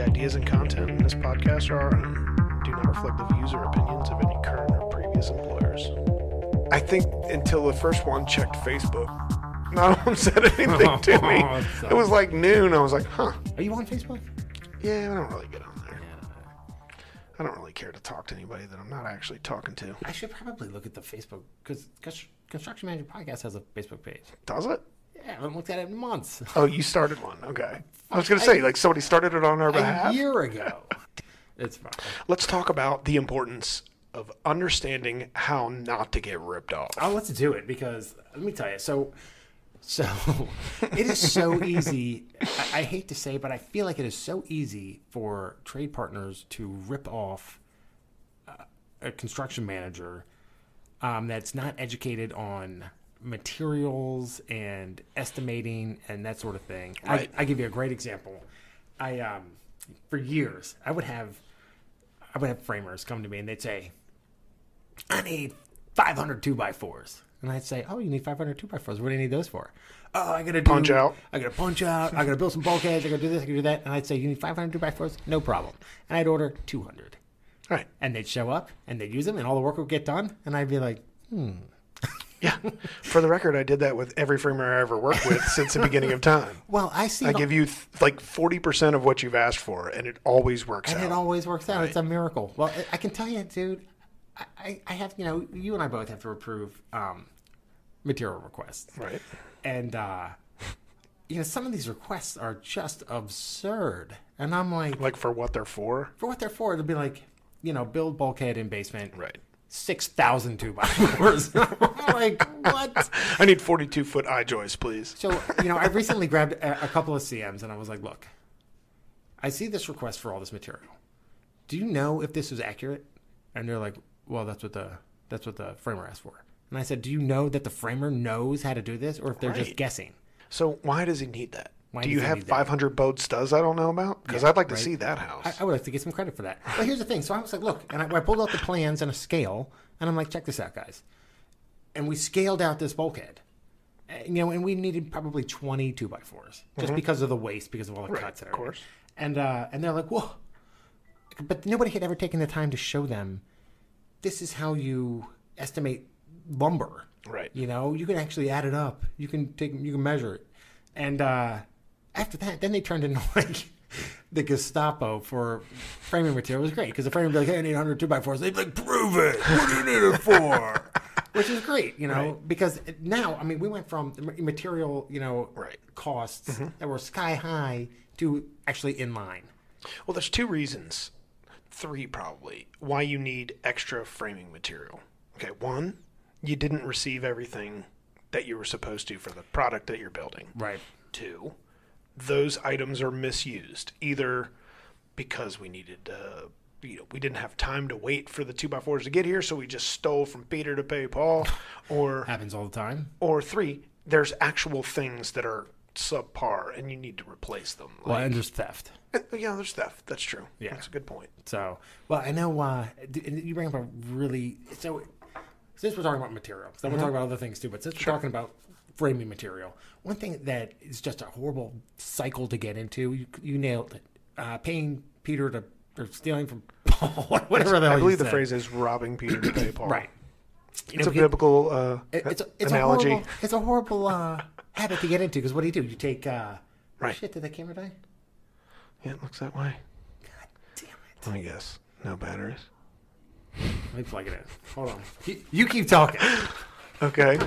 The ideas and content in this podcast are our own, do not reflect the views or opinions of any current or previous employers. I think until the first one checked Facebook, not one said anything to me. Oh, so- It was like noon. I was like, huh. Are you on Facebook? Yeah, I don't really get on there. I don't really care to talk to anybody that I'm not actually talking to. I should probably look at the Facebook because Construction Manager Podcast has a Facebook page. Does it? Yeah, I haven't looked at it in months. Oh, you started one. Okay. I was going to say, like, somebody started it on our behalf. A year ago. It's fine. Let's talk about the importance of understanding how not to get ripped off. Oh, let's do it because let me tell you. So, so it is so easy. I, I hate to say, but I feel like it is so easy for trade partners to rip off uh, a construction manager um, that's not educated on materials and estimating and that sort of thing. Right. I, I give you a great example. I um, for years I would have I would have framers come to me and they'd say, I need 500 two by fours. And I'd say, Oh, you need 500 two by fours. What do you need those for? Oh, I gotta do, Punch out. I gotta punch out. I gotta build some bulkheads. I gotta do this. I gotta do that. And I'd say, You need 500 two by fours? No problem. And I'd order 200. Right. And they'd show up and they'd use them and all the work would get done. And I'd be like, Yeah. For the record, I did that with every framer I ever worked with since the beginning of time. Well, I see. I give you th- like 40% of what you've asked for, and it always works and out. it always works out. It's a miracle. Well, I- can tell you, dude. I- I, I have, you know, you and I both have to approve um, material requests. right. and uh, you know some of these requests are just absurd and i'm like Like for what they're for. for what they're for it'll be like you know build bulkhead in basement Right. 6000 two by fours I'm like what? I need 42 foot I-joists, please. so you know i recently grabbed a, a couple of cms and i was like look i see this request for all this material. Do you know if this is accurate? And they're like well that's what the that's what the framer asked for. And i said do you know that the framer knows how to do this or if they're just guessing? So why does he need that? Why Do you have 500 boats does I don't know about? Because Yeah, I'd like to right. see that house. I, I would like to get some credit for that. But here's the thing. So I was like, look, and I, I pulled out the plans and a scale, and I'm like, check this out, guys. And we scaled out this bulkhead. Uh, You know, and we needed probably 20 two by fours just because of the waste, because of all the Mm-hmm. Right, cuts. And of course. And uh, and they're like, whoa. But nobody had ever taken the time to show them. This is how you estimate lumber. Right. You know, you can actually add it up. You can take, you can measure it. And uh, after that, then they turned into like the Gestapo for framing material. It was great because the framer would be like, hey, I need 100 2 by 4s They'd be like, prove it. What do you need it for? Which is great, you know, Right. because now, I mean, we went from the material, you know, Right. costs mm-hmm. that were sky high to actually in line. Well, there's two reasons, three probably, why you need extra framing material. Okay, one, you didn't receive everything that you were supposed to for the product that you're building. Right. Two, those items are misused either because we needed, uh, you know, we didn't have time to wait for the two by fours to get here, so we just stole from Peter to pay Paul, or Happens all the time. or three, there's actual things that are subpar and you need to replace them. Well, and there's theft. uh, yeah, there's theft. That's true. Yeah. that's a good point. So, well, I know uh, you bring up a really so. Since we're talking about material, then we're talking about other things too. But since we're talking about framing material, one thing that is just a horrible cycle to get into. You, you nailed it. Uh, paying Peter to or stealing from Paul, whatever the hell I you believe the said. phrase is robbing Peter to pay Paul. Right. You It's know, a it- biblical uh, it's a, it's analogy. A horrible, it's a horrible uh, habit to get into because what do you do? You take uh, Right. Shit, did that camera die? Yeah, it looks that way. God damn it! Let me guess. No batteries. Let me plug it in. Hold on. You, you keep talking. Okay.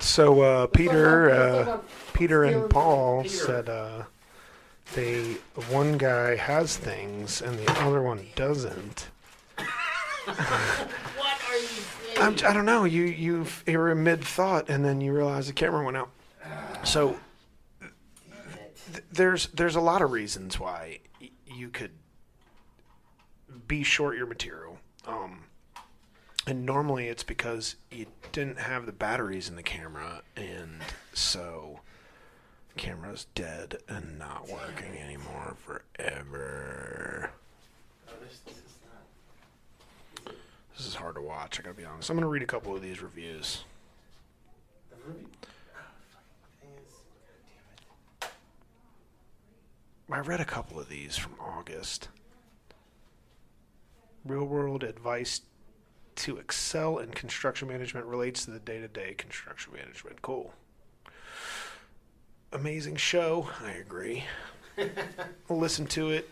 So uh, Peter, uh, Peter and Paul said uh, they one guy has things and the other one doesn't. What are you saying? I'm, I don't know. You you you were in mid thought and then you realize the camera went out. So th- there's there's a lot of reasons why y- you could be short your material. Um, and normally it's because you didn't have the batteries in the camera, and so the camera's dead and not working anymore forever. This is hard to watch. I gotta be honest. I'm gonna read a couple of these reviews. I read a couple of these from August. Real world advice to excel in construction management relates to the day to day construction management. Cool. Amazing show. I agree. Listen to it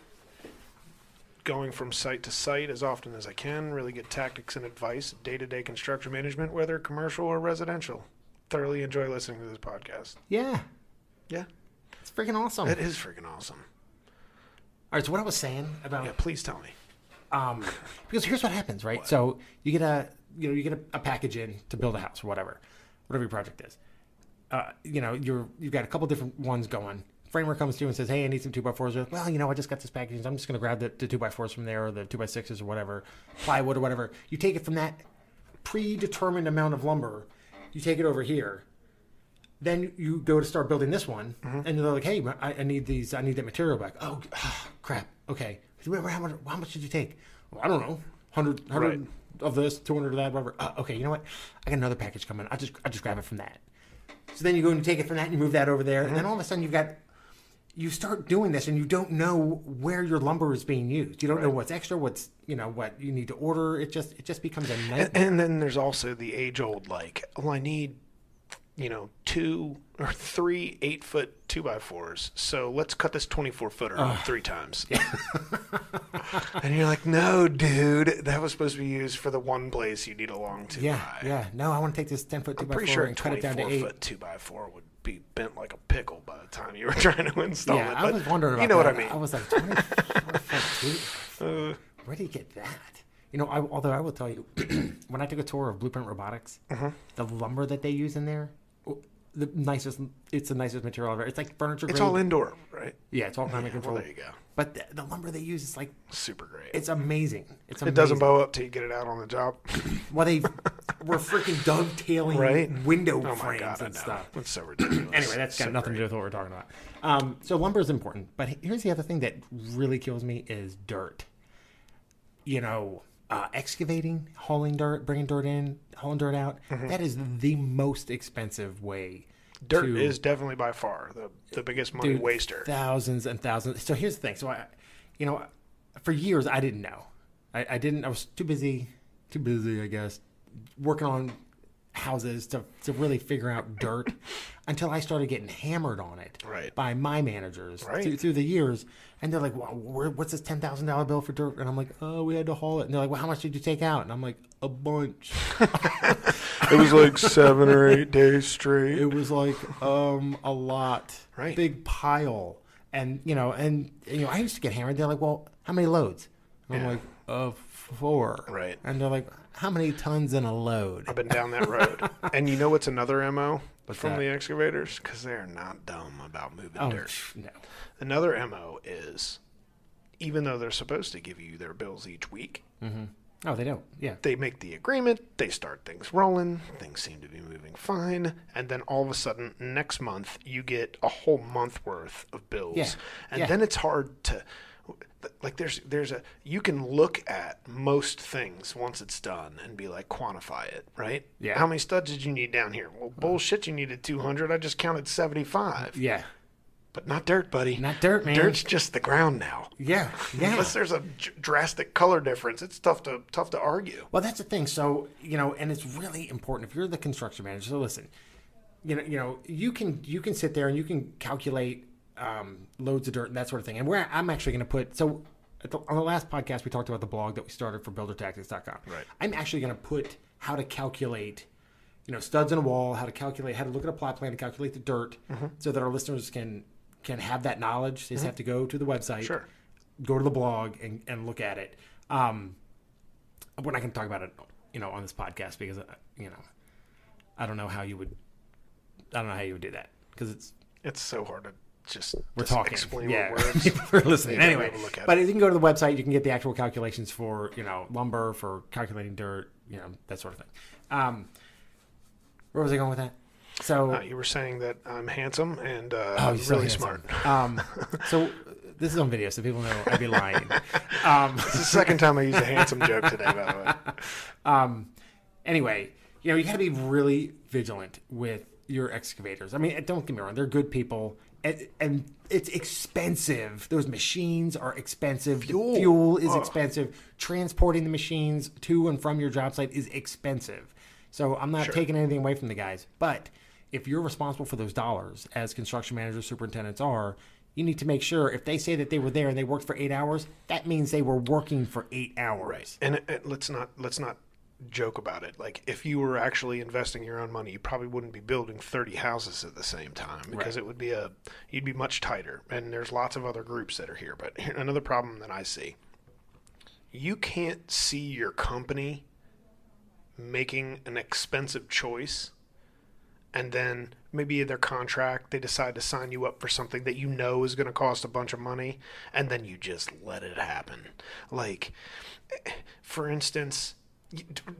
going from site to site as often as I can. Really get tactics and advice, day to day construction management, whether commercial or residential. Thoroughly enjoy listening to this podcast. Yeah, Yeah, it's freaking awesome. it is freaking awesome. All right, so what I was saying about Yeah, please tell me. Um, because here's what happens, right? So you get a you know you get a, a package in to build a house or whatever, whatever your project is. Uh, you know you're you've got a couple different ones going. Framer comes to you and says, "Hey, I need some two by fours. Like, well, you know, I just got this package. I'm just going to grab the, the two by fours from there, or the two by sixes, or whatever, plywood or whatever. You take it from that predetermined amount of lumber. You take it over here. Then you go to start building this one, Mm-hmm. and they're like, "Hey, I, I need these. I need that material back." Oh, crap. Okay. How much, how much did you take? Well, I don't know. 100, 100 Right. of this, 200 of that, whatever. Uh, okay, you know what? I got another package coming. I just I just grab it from that. So then you go and you take it from that and you move that over there, and then all of a sudden you've got you start doing this and you don't know where your lumber is being used. You don't know what's extra, what's you know what you need to order. It just it just becomes a And, nightmare. and then there's also the age old like, oh, I need, you know, two or three eight foot two by fours. So let's cut this 24 footer up three times. and you're like, no, dude, that was supposed to be used for the one place you need a long two yeah, by. yeah. No, I want to take this ten foot two I'm by pretty four sure and cut it down to eight. foot two by four would be bent like a pickle by the time you were trying to install Yeah, it. I was wondering about You know that. what I mean? I was like, 24 foot two? Uh, Where do you get that? You know, I, although I will tell you, when I took a tour of Blueprint Robotics, Mm-hmm. the lumber that they use in there, the nicest, it's the nicest material ever. It's like furniture it's grade. all indoor, right? yeah, it's all climate Well, there you go. But the, the lumber they use is like, Super great. it's amazing. It's it doesn't bow up till you get it out on the job. Well, they were freaking dovetailing Right? window Oh frames god, and stuff. That's so ridiculous. Anyway, that's got So nothing to do with what we're talking about. Um, so lumber is important, but here's the other thing that really kills me is dirt. You know, uh, excavating, hauling dirt, bringing dirt in, hauling dirt out. that is the most expensive way. Mm-hmm. Dirt to, is definitely by far the, the biggest money Dude, waster. Thousands and thousands. So here's the thing. So I, you know, for years I didn't know. I, I didn't. I was too busy. Too busy, I guess, working on houses to to really figure out dirt until I started getting hammered on it Right. by my managers Right. through, through the years. And they're like, well, what's this ten thousand dollar bill for dirt? And I'm like, oh, we had to haul it. And they're like, well, how much did you take out? And I'm like, a bunch. it was like seven or eight days straight. It was like um a lot, Right. Big pile, and you know, and you know, I used to get hammered. They're like, "Well, how many loads?" And I'm Yeah. like, "Uh, four. Right. And they're like, "How many tons in a load?" I've been down that road. and you know what's another MO from that? the excavators? Because they're not dumb about moving Oh dirt. no. Another MO is even though they're supposed to give you their bills each week, Oh, they don't. Yeah. they make the agreement, they start things rolling, things seem to be moving fine, and then all of a sudden next month you get a whole month worth of bills. Yeah, And yeah. then it's hard to like there's there's a you can look at most things once it's done and be like quantify it, right? Yeah. How many studs did you need down here? Well, uh, bullshit, you needed 200. I just counted 75. Yeah. But not dirt, buddy. Not dirt, man. Dirt's just the ground now. Yeah. Yeah. Unless there's a j- drastic color difference, it's tough to tough to argue. Well, that's the thing. So you know, and it's really important if you're the construction manager. So listen, you know, you know, you can you can sit there and you can calculate um, loads of dirt and that sort of thing. And where I'm actually going to put so at the, on the last podcast we talked about the blog that we started for BuilderTactics.com. Right. I'm actually going to put how to calculate. You know, studs in a wall, how to calculate, how to look at a plot plan to calculate the dirt, Mm-hmm. so that our listeners can can have that knowledge. They just have to go to the website, Sure. go to the blog, and, and look at it. Um, we're not going to talk about it, you know, on this podcast because, uh, you know, I don't know how you would, I don't know how you would do that because it's It's so hard to just we're talking, explain yeah, with words. people are listening anyway. be look at But it. you can go to the website, you can get the actual calculations for you know lumber, for calculating dirt, you know that sort of thing. Um, where was I going with that? So Uh, you were saying that I'm handsome and uh, Oh, you're so really smart. Um, so uh, this is on video, so people know I'd be lying. Um, It's the second time I used a handsome joke today, by the way. um, anyway, you know, you got to be really vigilant with your excavators. I mean, don't get me wrong; they're good people, and, and it's expensive. Those machines are expensive. Fuel. The fuel is Ugh. expensive. Transporting the machines to and from your job site is expensive. So I'm not taking anything away from the guys, but if you're responsible for those dollars, as construction managers, superintendents are, you need to make sure if they say that they were there and they worked for eight hours, that means they were working for eight hours. Right. and it- let's not let's not joke about it. Like if you were actually investing your own money, you probably wouldn't be building 30 houses at the same time because Right. it would be a you'd be much tighter. And there's lots of other groups that are here. But another problem that I see, you can't see your company making an expensive choice and then maybe in their contract they decide to sign you up for something that you know is going to cost a bunch of money and then you just let it happen like eh, for instance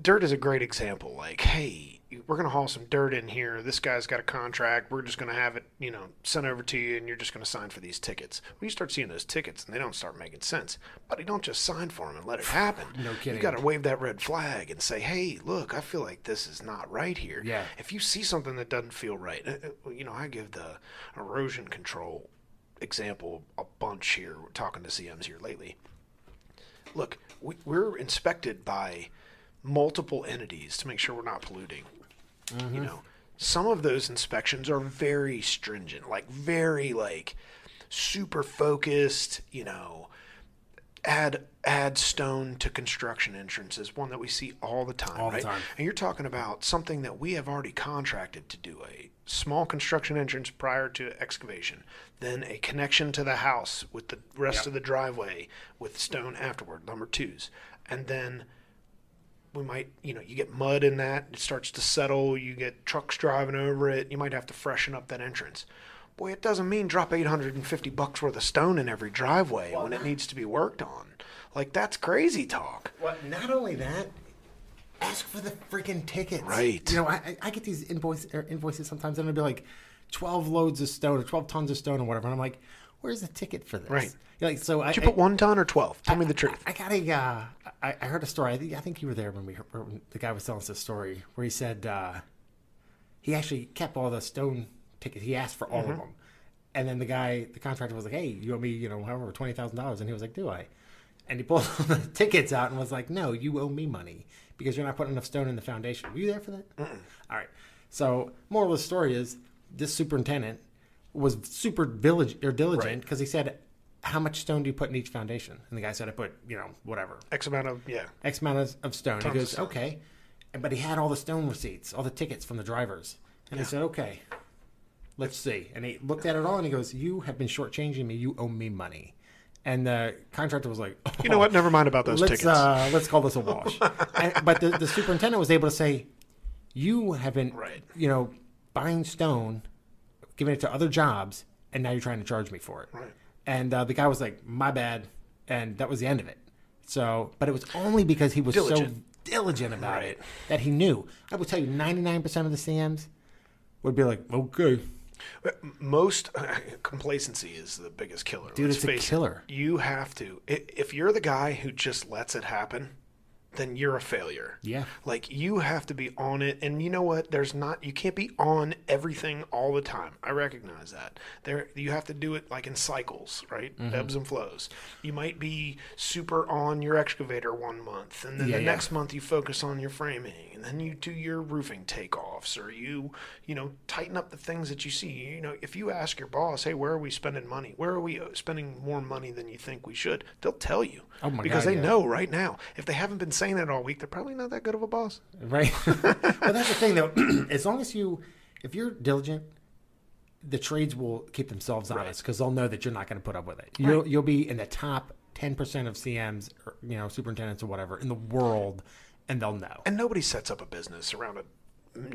dirt is a great example like hey we're going to haul some dirt in here this guy's got a contract we're just going to have it you know sent over to you and you're just going to sign for these tickets when you start seeing those tickets and they don't start making sense but you don't just sign for them and let it happen No kidding. you got to wave that red flag and say hey look i feel like this is not right here Yeah. if you see something that doesn't feel right, uh, uh, you know, I give the erosion control example a bunch here. We're talking to CMs here lately. Look, we, we're inspected by multiple entities to make sure we're not polluting. You mm-hmm. know, some of those inspections are very stringent, like very like super focused. You know, add add stone to construction entrances, one that we see all the time, All the right? time. And you're talking about something that we have already contracted to do a small construction entrance prior to excavation, then a connection to the house with the rest Yep. of the driveway with stone afterward, number twos. And then we might, you know, you get mud in that, it starts to settle, you get trucks driving over it, you might have to freshen up that entrance. Boy, it doesn't mean drop 850 bucks worth of stone in every driveway when it needs to be worked on. Like that's crazy talk. Well, not only that, ask for the freaking tickets. Right. You know, I, I- get these invoice or invoices sometimes, and it'll be like twelve loads of stone or twelve tons of stone or whatever, and I'm like, "Where's the ticket for this?" Right. You're like, so I, Did you put one ton or 12? Tell me the truth. I got a. Uh, I, I heard a story. I think, I think you were there when we heard, when the guy was telling us this story where he said uh, he actually kept all the stone tickets. He asked for all Mm-hmm. of them, and then the guy, the contractor, was like, "Hey, you owe me, you know, however twenty thousand dollars," and he was like, "Do I?" And he pulled the tickets out and was like, "No, you owe me money because you're not putting enough stone in the foundation." Were you there for that? All right. So, moral of the story is this superintendent was super village or diligent Right. because he said, "How much stone do you put in each foundation?" And the guy said, "I put, you know, whatever, X amount of, yeah. X amount of, of stone." Tons he goes, stone. "Okay," but he had all the stone receipts, all the tickets from the drivers, and he said, "Okay, let's see." And he looked at it all and he goes, "You have been shortchanging me. You owe me money." And the contractor was like, You know what? Never mind about those let's tickets. uh, let's call this a wash. and, but the, the superintendent was able to say, "You have been, Right. you know, buying stone, giving it to other jobs, and now you're trying to charge me for it." Right. And uh, the guy was like, "My bad," and that was the end of it. So, but it was only because he was so Diligent. diligent about Right. it that he knew. I will tell you, 99% of the CMs would be like, "Okay, Most uh, complacency is the biggest killer. Dude, Let's it's a face it. killer. You have to. If you're the guy who just lets it happen, then you're a failure. Yeah. Like you have to be on it, and you know what? There's not. You can't be on everything all the time. I recognize that. There, you have to do it like in cycles, right? Mm-hmm. Ebbs and flows. You might be super on your excavator one month, and then Yeah, the yeah. next month you focus on your framing, and then you do your roofing takeoffs, or you, you know, tighten up the things that you see. You know, if you ask your boss, "Hey, where are we spending money? Where are we uh, spending more money than you think we should?" They'll tell you Oh my because God, they yeah. know right now. If they haven't been saying that all week, they're probably not that good of a boss. Right. well, that's the thing, though. as long as you, if you're diligent, the trades will keep themselves honest because they'll know that you're not going to put up with it. You'll you'll be in the top ten percent of CMs, or, you know, superintendents or whatever in the world, and they'll know. And nobody sets up a business around a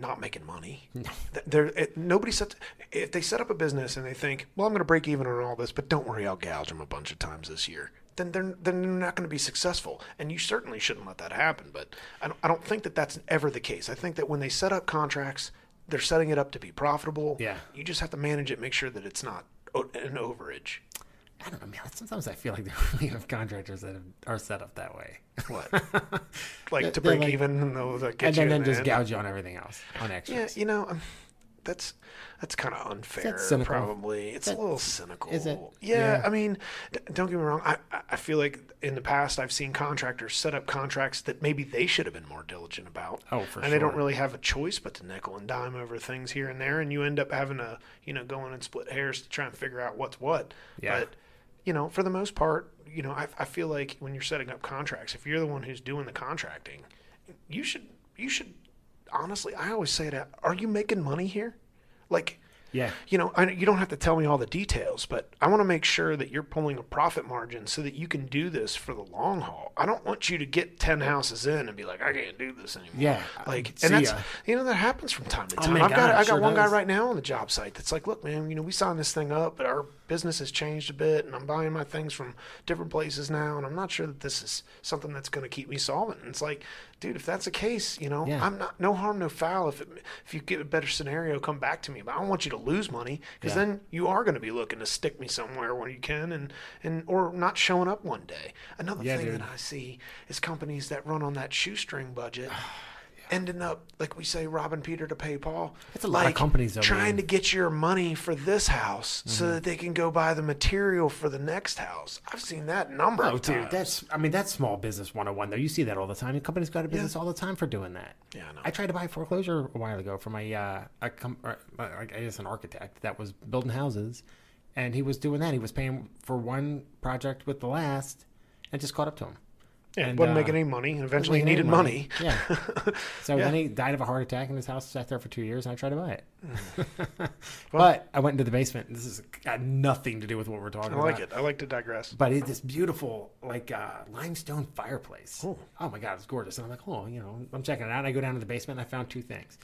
not making money. No. There, nobody sets. If they set up a business and they think, "Well, I'm going to break even on all this, but don't worry, I'll gouge them a bunch of times this year," then they're then they're not going to be successful. And you certainly shouldn't let that happen. But I don't, I don't think that that's ever the case. I think that when they set up contracts, they're setting it up to be profitable. Yeah. You just have to manage it, make sure that it's not an overage. I don't know, man. Sometimes I feel like there really have contractors that are set up that way, What? like to break like- even and and then, then just end. gouge you on everything else on extras. Yeah, you know, um, that's that's kind of unfair. Probably it's that- a little cynical. is it? Yeah, Yeah. I mean, d- don't get me wrong. I I- feel like in the past I've seen contractors set up contracts that maybe they should have been more diligent about. Oh, for and they don't really have a choice but to nickel and dime over things here and there, and you end up having to you know go in and split hairs to try and figure out what's what. Yeah. But you know, for the most part, you know, I, I feel like when you're setting up contracts, if you're the one who's doing the contracting, you should you should honestly. I always say that: Are you making money here? Like, Yeah. you know, I, you don't have to tell me all the details, but I want to make sure that you're pulling a profit margin so that you can do this for the long haul. I don't want you to get ten houses in and be like, I can't do this anymore. Yeah. like, and that's ya. you know that happens from time to Oh, time. my I've got I got sure one guy right now on the job site that's like, look, man, you know, we signed this thing up, but our business has changed a bit, and I'm buying my things from different places now, and I'm not sure that this is something that's going to keep me solvent. And it's like, dude, if that's the case, you know, Yeah. I'm not no harm, no foul. If it, if you get a better scenario, come back to me. But I don't want you to lose money because Yeah. then you are going to be looking to stick me somewhere when you can, and and or not showing up one day. Another Yeah, thing dude. that I see is companies that run on that shoestring budget. Ending up like we say, robbing Peter to pay Paul. That's a lot of Like, companies, though, trying man. Mm-hmm. to get your money for this house so that they can go buy the material for the next house. I've seen that number Oh, of dude, that's I mean that's small business 101 though. You see that all the time. Companies go out of business all the time for doing that. Yeah, I know. I tried to buy foreclosure a while ago from a uh, a com- uh, I guess an architect that was building houses, and he was doing that. He was paying for one project with the last, and just caught up to him. Yeah, and, wasn't uh, making any money, and eventually he needed any money. Yeah. So Yeah. then he died of a heart attack, and his house sat there for two years, and I tried to buy it. Mm. but I went into the basement. And this has got nothing to do with what we're talking I about. like it. I like to digress. But it's this beautiful, like uh, limestone fireplace. Oh. Oh my god, it's gorgeous! And I'm like, oh, you know, I'm checking it out. I go down to the basement, and I found two things: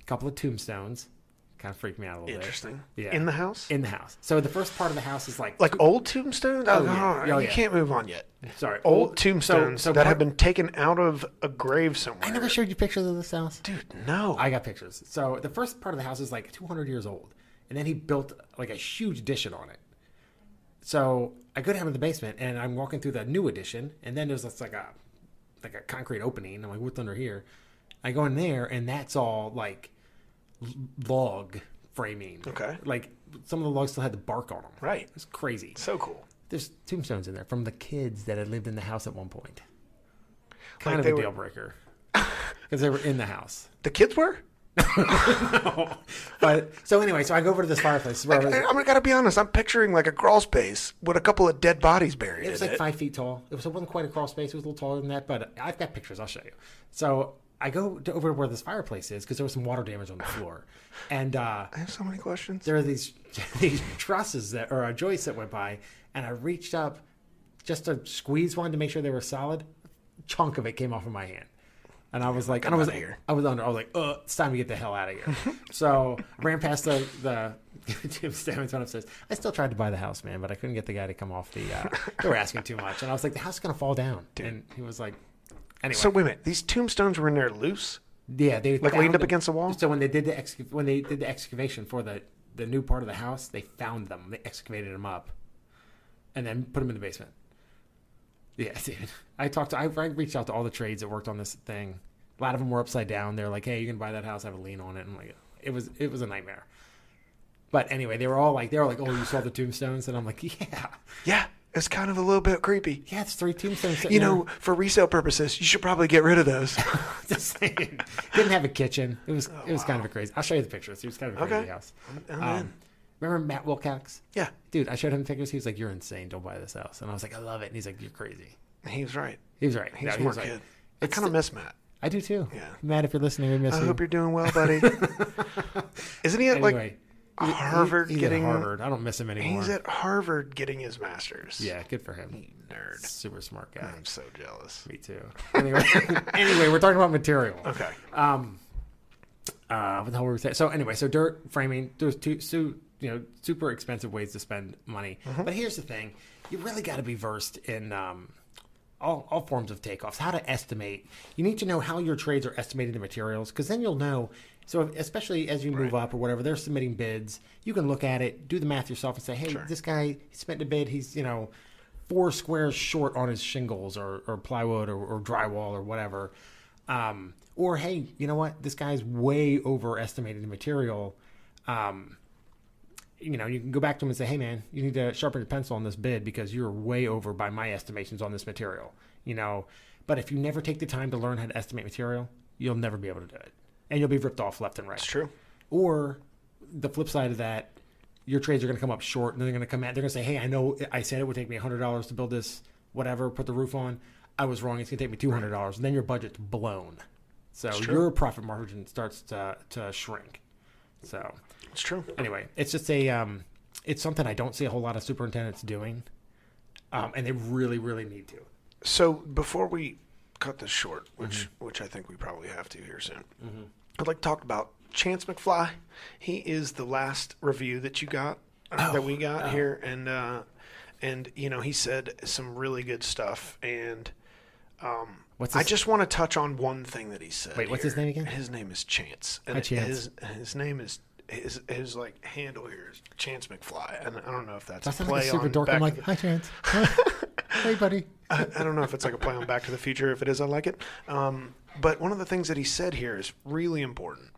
a couple of tombstones, kind of freaked me out a little bit. Interesting. bit. Yeah, In the house? in the house. So the first part of the house is like, like old tombstones? Oh, Oh, yeah. no, Oh, you yeah. can't move on yet. sorry, Old tombstones so that part- have been taken out of a grave somewhere. I never showed you pictures of this house. Dude, no. I got pictures. So the first part of the house is like 200 years old, and then he built like a huge addition on it. So I go down to the basement, and I'm walking through the new addition, and then there's this like a like a concrete opening. I'm like, what's under here? I go in there, and that's all like l- log framing. Okay. Like some of the logs still had the bark on them. Right. It's crazy. so cool. There's tombstones in there from the kids that had lived in the house at one point. Kind Like of a were- deal breaker because they were in the house. The kids were? but so anyway, so I go over to this fireplace. Where I, I'm gotta be honest. I'm picturing like a crawl space with a couple of dead bodies buried it was like it. five feet tall. It was it wasn't quite a crawl space. It was a little taller than that, but I've got pictures. I'll show you. So I go to over to where this fireplace is because there was some water damage on the floor, and uh, I have so many questions. there are these these trusses that or joists that went by, and I reached up just to squeeze one to make sure they were solid. A chunk of it came off of my hand. And I was like, and I was, here. I was under. I was like, uh, it's time to get the hell out of here. so I ran past the the tombstones went upstairs. I still tried to buy the house, man, but I couldn't get the guy to come off the. Uh, they were asking too much, and I was like, the house is gonna fall down. And he was like, anyway. So wait a minute. These tombstones were in there loose. Yeah, they Like leaned up against the wall? So when they did the when they did the excavation for the the new part of the house, they found them. They excavated them up, and then put them in the basement. Yeah, dude. I talked. To, I, I reached out to all the trades that worked on this thing. A lot of them were upside down. They're like, "Hey, you can buy that house. Have a lien on it." And I'm like, it was it was a nightmare. But anyway, they were all like, they were like, "Oh, you saw the tombstones?" And I'm like, "Yeah, Yeah, it's kind of a little bit creepy. yeah, it's three tombstones." You there." know, for resale purposes, you should probably get rid of those. Just saying. Didn't have a kitchen. It was it was kind of a crazy. I'll show you the pictures. It was kind of a crazy Okay. house. I'm Um, remember Matt Wilcox? yeah, Dude, I showed him the pictures. He was like, "You're insane. Don't buy this house." And I was like, "I love it." And he's like, "You're crazy." he was right. He was right. He's No, he was right. I kind of miss Matt. I do too. Yeah. Matt, if you're listening, we miss I you. hope you're doing well, buddy. Isn't he at like anyway, he- Harvard he's getting? at Harvard. I don't miss him anymore. He's at Harvard getting his master's. yeah, good for him. Nerd. Super smart guy. I'm so jealous. Me too. Anyway, anyway, we're talking about material. Okay. Um, uh, what the hell were we saying? So anyway, so dirt framing. There's two, so, you know, super expensive ways to spend money. Mm-hmm. But here's the thing: you really got to be versed in um, all all forms of takeoffs. How to estimate. You need to know how your trades are estimating the materials, because then you'll know. So especially as you move up or whatever, they're submitting bids. You can look at it, do the math yourself, and say, hey, this guy he spent a bid. He's you know four squares short on his shingles or, or plywood or, or drywall or whatever. Um, or hey, you know what? This guy's way overestimating the material. um, you know, you can go back to him and say, "Hey, man, you need to sharpen your pencil on this bid because you're way over by my estimations on this material." You know, but if you never take the time to learn how to estimate material, you'll never be able to do it, and you'll be ripped off left and right. It's true. Or the flip side of that, your trades are going to come up short, and they're going to come at. They're going to say, "Hey, I know I said it would take me hundred dollars to build this, whatever, put the roof on. I was wrong. It's going to take me two hundred dollars." And then your budget's blown. So your profit margin starts to to shrink. So It's true. anyway, it's just a um, it's something I don't see a whole lot of superintendents doing, um, and they really, really need to. So before we cut this short, which which I think we probably have to here soon, I'd like to talk about Chance McFly. He is the last review that you got uh, that we got here, and uh, and you know he said some really good stuff, and um, What's I just want to touch on one thing that he said. Wait, what's his name again? His name is Chance, and Hi, Chance. his his name is. His, his like handle here is Chance McFly, and I don't know if that's I a play like a super on dork. Back I'm like, hi, Chance. hey, buddy. I, I don't know if it's like a play on Back to the Future. If it is, I like it. Um, but one of the things that he said here is really important.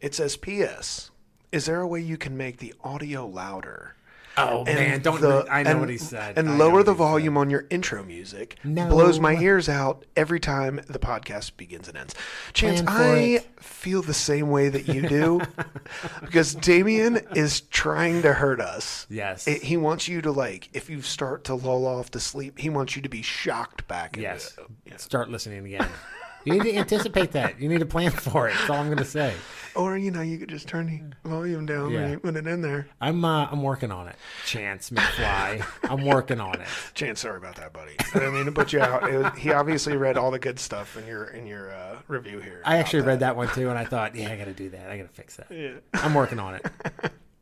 It says, "P.S. Is there a way you can make the audio louder?" Oh man, don't. the- I know and- what he said. And I lower the he said. volume on your intro music. No. Blows my ears out every time the podcast begins and ends. Chance, I it. feel the same way that you do because Damien is trying to hurt us. Yes. It- he wants you to like if you start to lull off to sleep, he wants you to be shocked back. into Yes. it. Yeah. Start listening again. You need to anticipate that. You need to plan for it. That's all I'm going to say. Or you know, you could just turn the volume down Yeah. when you put it in there. I'm uh, I'm working on it. Chance McFly. I'm working on it. Chance, sorry about that, buddy. I didn't mean to put you out. Was, he obviously read all the good stuff in your in your uh, review here. I actually read that one too, and I thought, yeah, I got to do that. I got to fix that. Yeah. I'm working on it.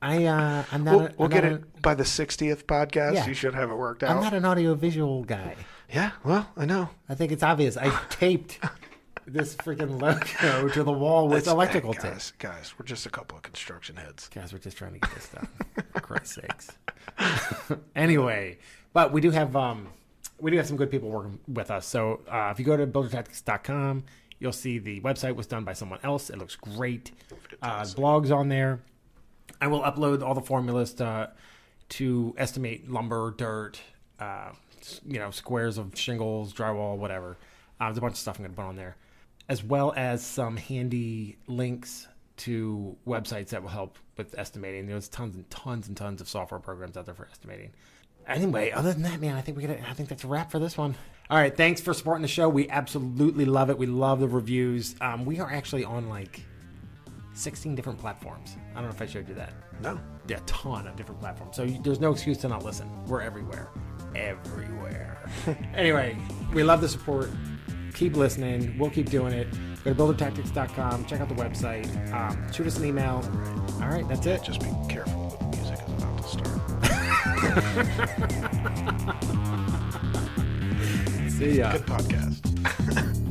I uh, I'm not. We'll, a, we'll I'm get not it by the 60th podcast. Yeah. You should have it worked A, I'm not an audio visual guy. yeah, well, I know. I think it's obvious. I taped this freaking logo to the wall with It's- electrical hey, tape. guys, guys, we're just a couple of construction heads. Guys, we're just trying to get this done. For Christ's sakes. anyway, but we do have um, we do have some good people working with us. So uh, if you go to buildertactics.com, you'll see the website was done by someone else. It looks great. Uh, blogs on there. I will upload all the formulas to to estimate lumber, dirt, uh, you know, squares of shingles, drywall, whatever. Uh, there's a bunch of stuff I'm going to put on there, as well as some handy links to websites that will help with estimating. There's tons and tons and tons of software programs out there for estimating. Anyway, other than that, man, I think we got. I think that's a wrap for this one. All right, thanks for supporting the show. We absolutely love it. We love the reviews. Um, we are actually on like 16 different platforms. I don't know if I showed you that. No, Yeah, a ton of different platforms. So you, there's no excuse to not listen. We're everywhere. Everywhere. anyway, we love the support. Keep listening. We'll keep doing it. Go to buildertactics.com. Check out the website. Um, shoot us an email. All right, that's it. just be careful. The music is about to start. See ya. Good podcast.